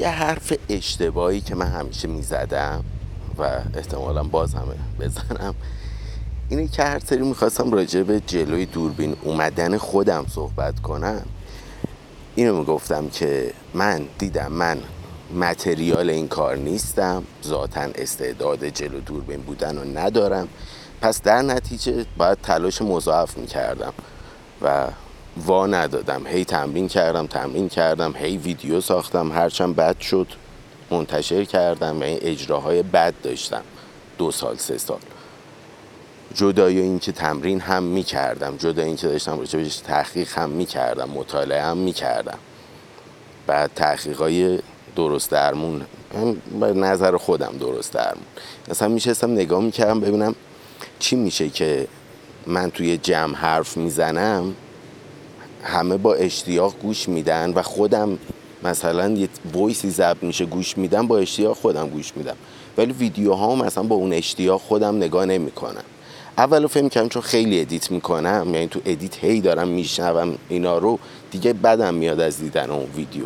یه حرف اشتباهی که من همیشه می‌زدم و احتمالا باز همه بزنم اینه که هر سری می‌خواستم راجع به جلوی دوربین اومدن خودم صحبت کنم اینو می‌گفتم که من دیدم من متریال این کار نیستم ذاتا استعداد جلو دوربین بودن رو ندارم. پس در نتیجه باید تلاش مضاعف می‌کردم و وا ندادم. هی تمرین کردم تمرین کردم هی ویدیو ساختم هرچند بد شد منتشر کردم و این اجراهای بد داشتم. دو سال سه سال. جدای اینکه تمرین هم می‌کردم جدای اینکه داشتم راجبش تحقیق هم می‌کردم مطالعه هم می‌کردم. بعد تحقیقای درست درمون به نظر خودم درست درمون. مثلا میشستم نگاه می‌کردم ببینم چی میشه که من توی جمع حرف می‌زنم. همه با اشتیاق گوش میدن و خودم مثلا یه voice ی ضبط میشه گوش میدم با اشتیاق خودم گوش میدم. ولی ویدیوها مثلا با اون اشتیاق خودم نگاه نمی‌کنم. اول فکر کردم چون خیلی edit می‌کنم یعنی تو edit هی دارم میشنوم اینا رو دیگه بدم میاد از دیدن اون ویدیو.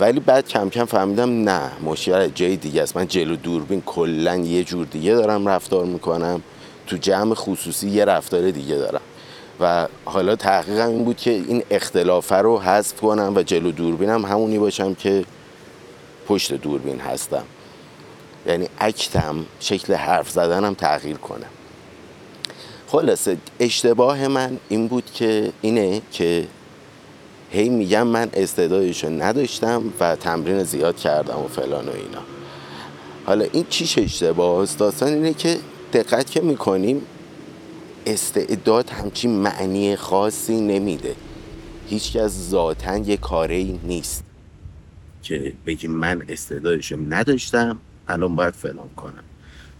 ولی بعد کم کم فهمیدم نه مشکل جای دیگه است. من جلو دوربین کلا یه جور دیگه دارم رفتار می‌کنم. تو جمع خصوصی یه رفتار دیگه دارم. و حالا تحقیقم این بود که این اختلافه رو حذف کنم و جلو دوربینم همونی باشم که پشت دوربین هستم. یعنی اکتم شکل حرف زدنم تغییر کنه. خلاصه اشتباه من این بود که اینه که هی میگم من استعدادشو نداشتم و تمرین زیاد کردم و فلان و اینا. حالا این چیش اشتباه؟ است داستان اینه که دقت که می‌کنیم استعداد همچین معنی خاصی نمیده. هیچکس ذاتا یه کاری نیست. که بگیم من استعدادشو نداشتم الان باید فلان کنم.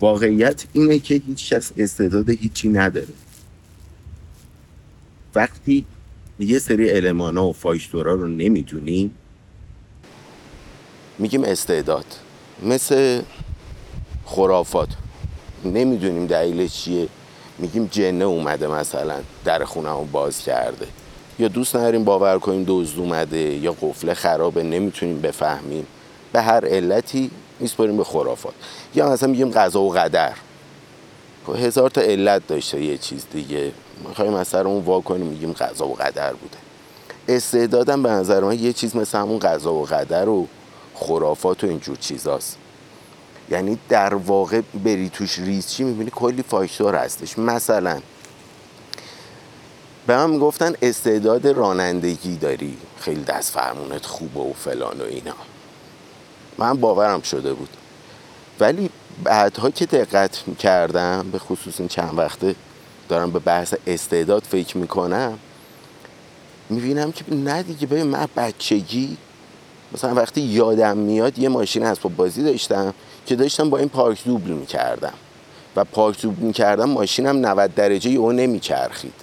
واقعیت اینه که هیچ کس استعداد هیچی نداره. وقتی یه سری علمان ها و فاکتورا رو نمی‌دونیم میگیم استعداد. مثل خرافات. نمی‌دونیم دلیلش چیه. میگیم جنه اومده مثلا در خونه باز کرده. یا دوست نداریم باور کنیم دزد اومده یا قفله خرابه نمی‌تونیم بفهمیم. به هر علتی میسپاریم به خرافات. یا مثلا میگیم قضا و قدر. خب هزار تا علت داشته یه چیز دیگه. می‌خوایم از سر اون وا کنیم میگیم قضا و قدر بوده. استعدادم به نظر من یه چیز مثل همون قضا و قدر و خرافات و اینجور چیزاست. یعنی در واقع بری توش ریز چی می‌بینی؟ کلی فاکتور هستش. مثلا به من می‌گفتن استعداد رانندگی داری. خیلی دست فرمونت خوبه و فلان و اینا. من باورم شده بود. ولی بعدها که دقت کردم به خصوص این چند وقته دارم به بحث استعداد فکر می‌کنم می‌بینم که نه دیگه ببین من بچگی مثلا وقتی یادم میاد یه ماشین اسباب بازی داشتم که داشتم با این پارک دوبل می‌کردم. و پارک دوبل می‌کردم ماشینم 90 درجه او نمیچرخید.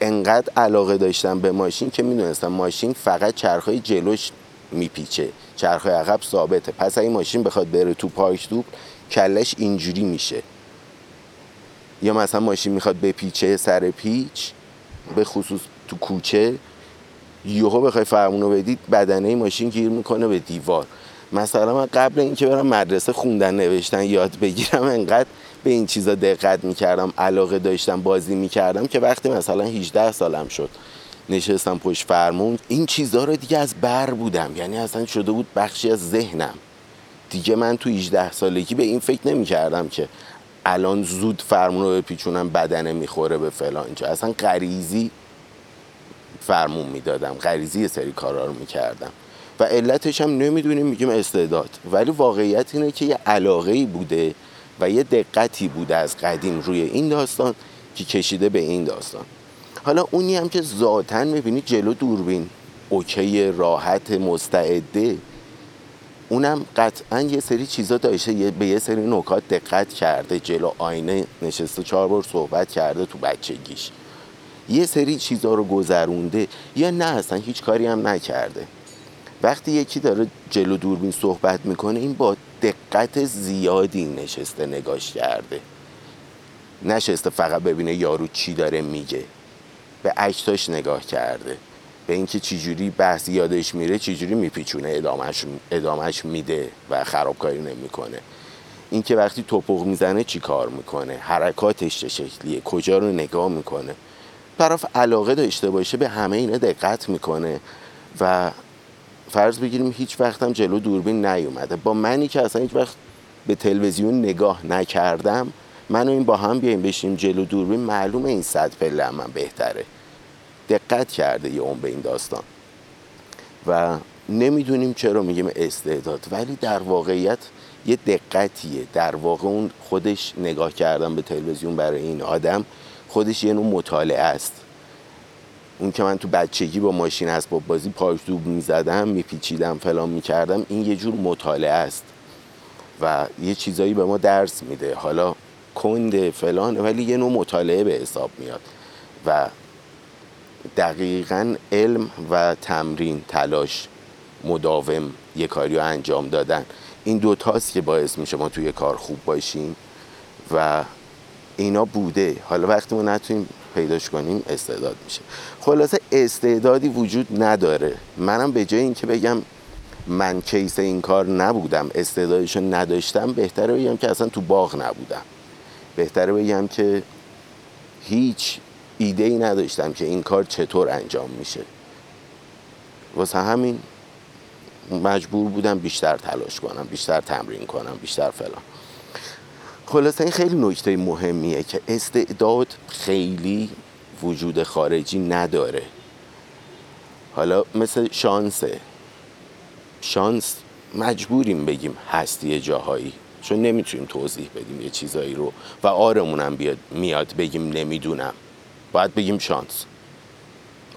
انقدر علاقه داشتم به ماشین که می‌دونستم ماشین فقط چرخهای جلوش میپیچه. چرخهای عقب ثابته. پس این ماشین بخواد بره تو پارک دوبل کلش اینجوری میشه. یا مثلا ماشین می‌خواد بپیچه سر پیچ به خصوص تو کوچه یوهو بخوای فرمونو بدید بدنه ماشین گیر می‌کنه به دیوار. مثلا من قبل اینکه برم مدرسه خوندن نوشتن یاد بگیرم انقدر به این چیزا دقت می‌کردم علاقه داشتم بازی می‌کردم که وقتی مثلا 18 سالم شد نشستم پشت فرمون این چیزها رو دیگه از بر بودم. یعنی اصلا شده بود بخشی از ذهنم. دیگه من تو 18 سالگی به این فکر نمی‌کردم که الان زود فرمون رو بپیچونم بدنه می‌خوره به فلان جا. اصلا غریزی فرمون می‌دادم. غریزی سری کارا رو می‌کردم. و علتش هم نمی‌دونیم میگیم استعداد. ولی واقعیت اینه که یه علاقه بوده و یه دقتی بوده از قدیم روی این داستان که کشیده به این داستان. حالا اونی هم که ذاتا می‌بینی جلو دوربین اوکی راحت مستعده. اونم قطعا یه سری چیزا داشته به یه سری نکات دقت کرده جلو آینه نشسته چهار بار صحبت کرده تو بچگیش. یه سری چیزا رو گذرونده یا نه اصلا هیچ کاری هم نکرده. وقتی یکی داره جلو دوربین صحبت می‌کنه این با دقت زیادی نشسته نگاش کرده. نشسته فقط ببینه یارو چی داره میگه. به اکتاش نگاه کرده. به اینکه چجوری بحث یادش میره چجوری میپیچونه ادامهش, ادامهش میده و خرابکاری نمی‌کنه. اینکه وقتی توپق می‌زنه چی کار می‌کنه؟ حرکاتش چه شکلیه؟ کجا رو نگاه می‌کنه؟ طرف علاقه داشته باشه به همه اینا دقت می‌کنه و فرض بگیریم هیچ وقت هم جلو دوربین نیومده. با منی که اصلا هیچ وقت به تلویزیون نگاه نکردم من و این با هم بیایم بشیم جلو دوربین معلومه این صد پله من بهتره. دقت کرده یه اون به این داستان. و نمی‌دونیم چرا میگیم استعداد ولی در واقعیت یه دقتیه. در واقع اون خودش نگاه کردن به تلویزیون برای این آدم خودش یه نوع مطالعه است. اون که من تو بچگی با ماشین اسباب بازی پارک دوب می‌زدم میپیچیدم فلان می‌کردم این یه جور مطالعه است و یه چیزایی به ما درس میده. حالا کنده فلان ولی یه نوع مطالعه به حساب میاد و دقیقا علم و تمرین تلاش مداوم یه کاری رو انجام دادن. این دوتاست که باعث میشه ما توی کار خوب باشیم و اینا بوده. حالا وقتی ما نتونیم پیداش کنیم استعداد میشه. خلاصه استعدادی وجود نداره. منم به جای اینکه بگم من کیس این کار نبودم استعدادشو نداشتم بهتره بگم که اصلا تو باغ نبودم. بهتره بگم که هیچ ایده ای نداشتم که این کار چطور انجام میشه. واسه همین مجبور بودم بیشتر تلاش کنم بیشتر تمرین کنم بیشتر فلان. خلاصه این خیلی نکته مهمیه که استعداد خیلی وجود خارجی نداره. حالا مثل شانسه. شانس مجبوریم بگیم هستی جاهایی چون نمی‌تونیم توضیح بدیم یه چیزایی رو و آرمونم بیاد میاد بگیم نمی‌دونم. باید بگیم شانس.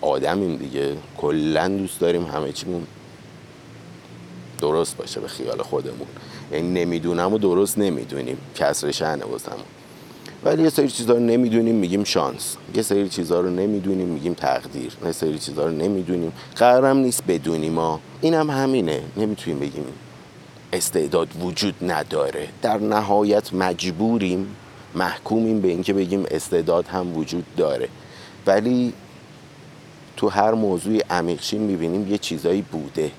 آدمیم دیگه. کلا دوست داریم همه چیمون درست باشه به خیال خودمون. یعنی نمی‌دونم و درست نمی‌دونیم. کسر شهنه واسمون. ولی یه سری چیزها رو نمی‌دونیم میگیم شانس. یه سری چیزها رو نمی‌دونیم میگیم تقدیر. یه سری چیزها رو نمی‌دونیم. قرارم نیست بدونیم ما اینم هم همینه. نمی‌تونیم بگیم استعداد وجود نداره. در نهایت مجبوریم محکومیم به اینکه بگیم استعداد هم وجود داره. ولی تو هر موضوعی عمیقشیم می‌بینیم یه چیزایی بوده.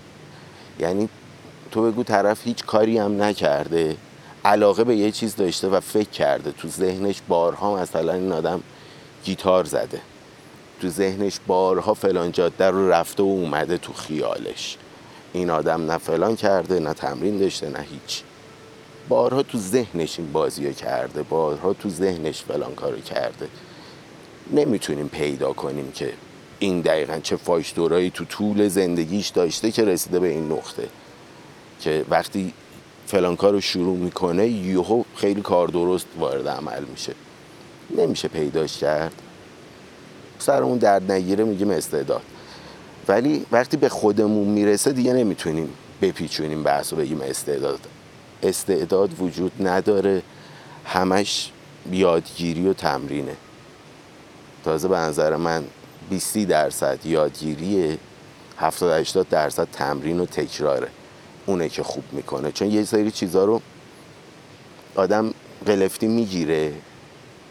یعنی تو بگو طرف هیچ کاری هم نکرده علاقه به یه چیز داشته و فکر کرده. تو ذهنش بارها مثلا این آدم گیتار زده. تو ذهنش بارها فلان جاده رو رفته و اومده تو خیالش. این آدم نه فلان کرده نه تمرین داشته نه هیچ. بارها تو ذهنش این بازی کرده بارها تو ذهنش فلان کارو کرده. نمی‌تونیم پیدا کنیم که این دقیقا چه فاکتورایی تو طول زندگیش داشته که رسیده به این نقطه. که وقتی فلان کار رو شروع می‌کنه یهو خیلی کار درست وارد عمل میشه. نمیشه پیداش کرد. سرمون درد نگیره میگیم استعداد. ولی وقتی به خودمون می‌رسه دیگه نمی‌تونیم بپیچونیم بحث و بگیم استعداد. استعداد وجود نداره. همش یادگیری و تمرینه. تازه به نظر من 20 درصد یادگیریه 70 80 درصد تمرین و تکراره. اونه که خوب می‌کنه. چون یه سری چیزها رو آدم قلفتی می‌گیره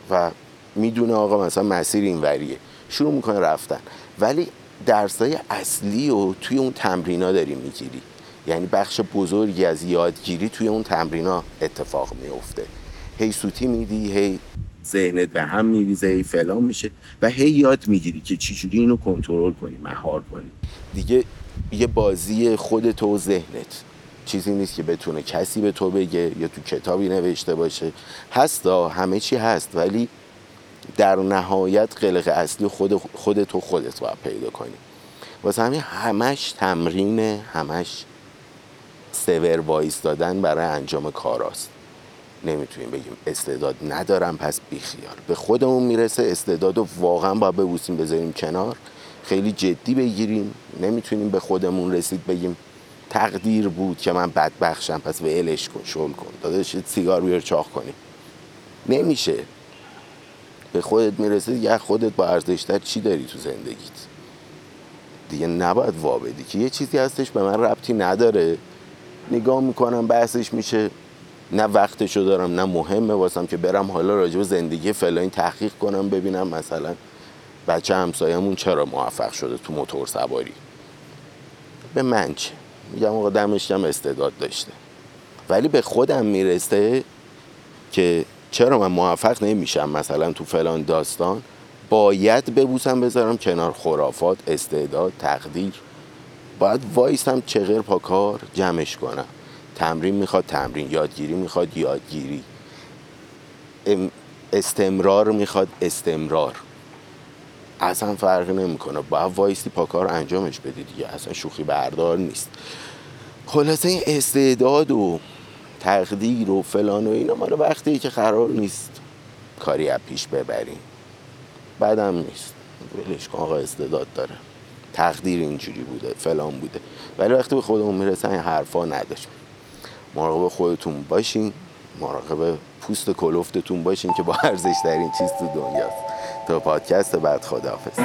و می‌دونه آقا مثلا مسیر اینوریه شروع می‌کنه رفتن. ولی درسای اصلی و توی اون تمرینا داری می‌گیری. یعنی بخش بزرگی از یادگیری توی اون تمرینا اتفاق میفته هی سوتی میدی هی ذهنت به هم میریزه هی فلان میشه و هی یاد می‌گیری که چجوری اینو کنترل کنی مهار کنی. دیگه یه بازی خودت و ذهنت. چیزی نیست که بتونه کسی به تو بگه یا تو کتابی نوشته باشه. هستا همه چی هست ولی در نهایت قلق اصلی خود خودت و خودت باید پیدا کنی. واسه همین همش تمرین همش سور وایس دادن برای انجام کاراست. نمی‌تونیم بگیم استعداد ندارم پس بیخیال. به خودمون می‌رسه استعداد رو واقعا باید ببوسیم بذاریم کنار. خیلی جدی بگیریم. نمی‌تونیم به خودمون رسید بگیم تقدیر بود که من بدبخشم پس به الش کن شل کن. داداش سیگار بیار چاق کنی نمیشه. به خودت می‌رسه دیگه خودت با ارزشتر چی داری تو زندگیت؟ دیگه نباید وابدی که یه چیزی هستش به من ربطی نداره. نگاه می‌کنم بحثش میشه. نه وقتشو دارم نه مهمه واسم که برم حالا راجع به زندگی فلانی تحقیق کنم ببینم مثلا بچه همسایمون چرا موفق شده تو موتور سواری؟ به من چه؟ میگم آقا دمش کم استعداد داشته. ولی به خودم می‌رسه که چرا من موفق نمیشم؟ مثلا تو فلان داستان باید ببوسم بذارم کنار خرافات استعداد تقدیر. باید وایسم چغر پا کار جمعش کنم. تمرین می‌خواد تمرین یادگیری می‌خواد یادگیری. استمرار می‌خواد استمرار. اصلا فرقی نمی‌کنه. باید وایسی پاکار انجامش بدی دیگه. اصلا شوخی بردار نیست. خلاصه این استعداد و تقدیر و فلان و اینا مال وقتی که قرار نیست کاری از پیش ببریم بعدم نیست. ولش کن آقا استعداد داره. تقدیر اینجوری بوده فلان بوده. ولی وقتی به خودمون می‌رسن این حرفا نداشت. مراقب خودتون باشین مراقب پوست کلفتتون باشین که با ارزش این چیز تو دنیاست. تا پادکست بعد خداحافظ.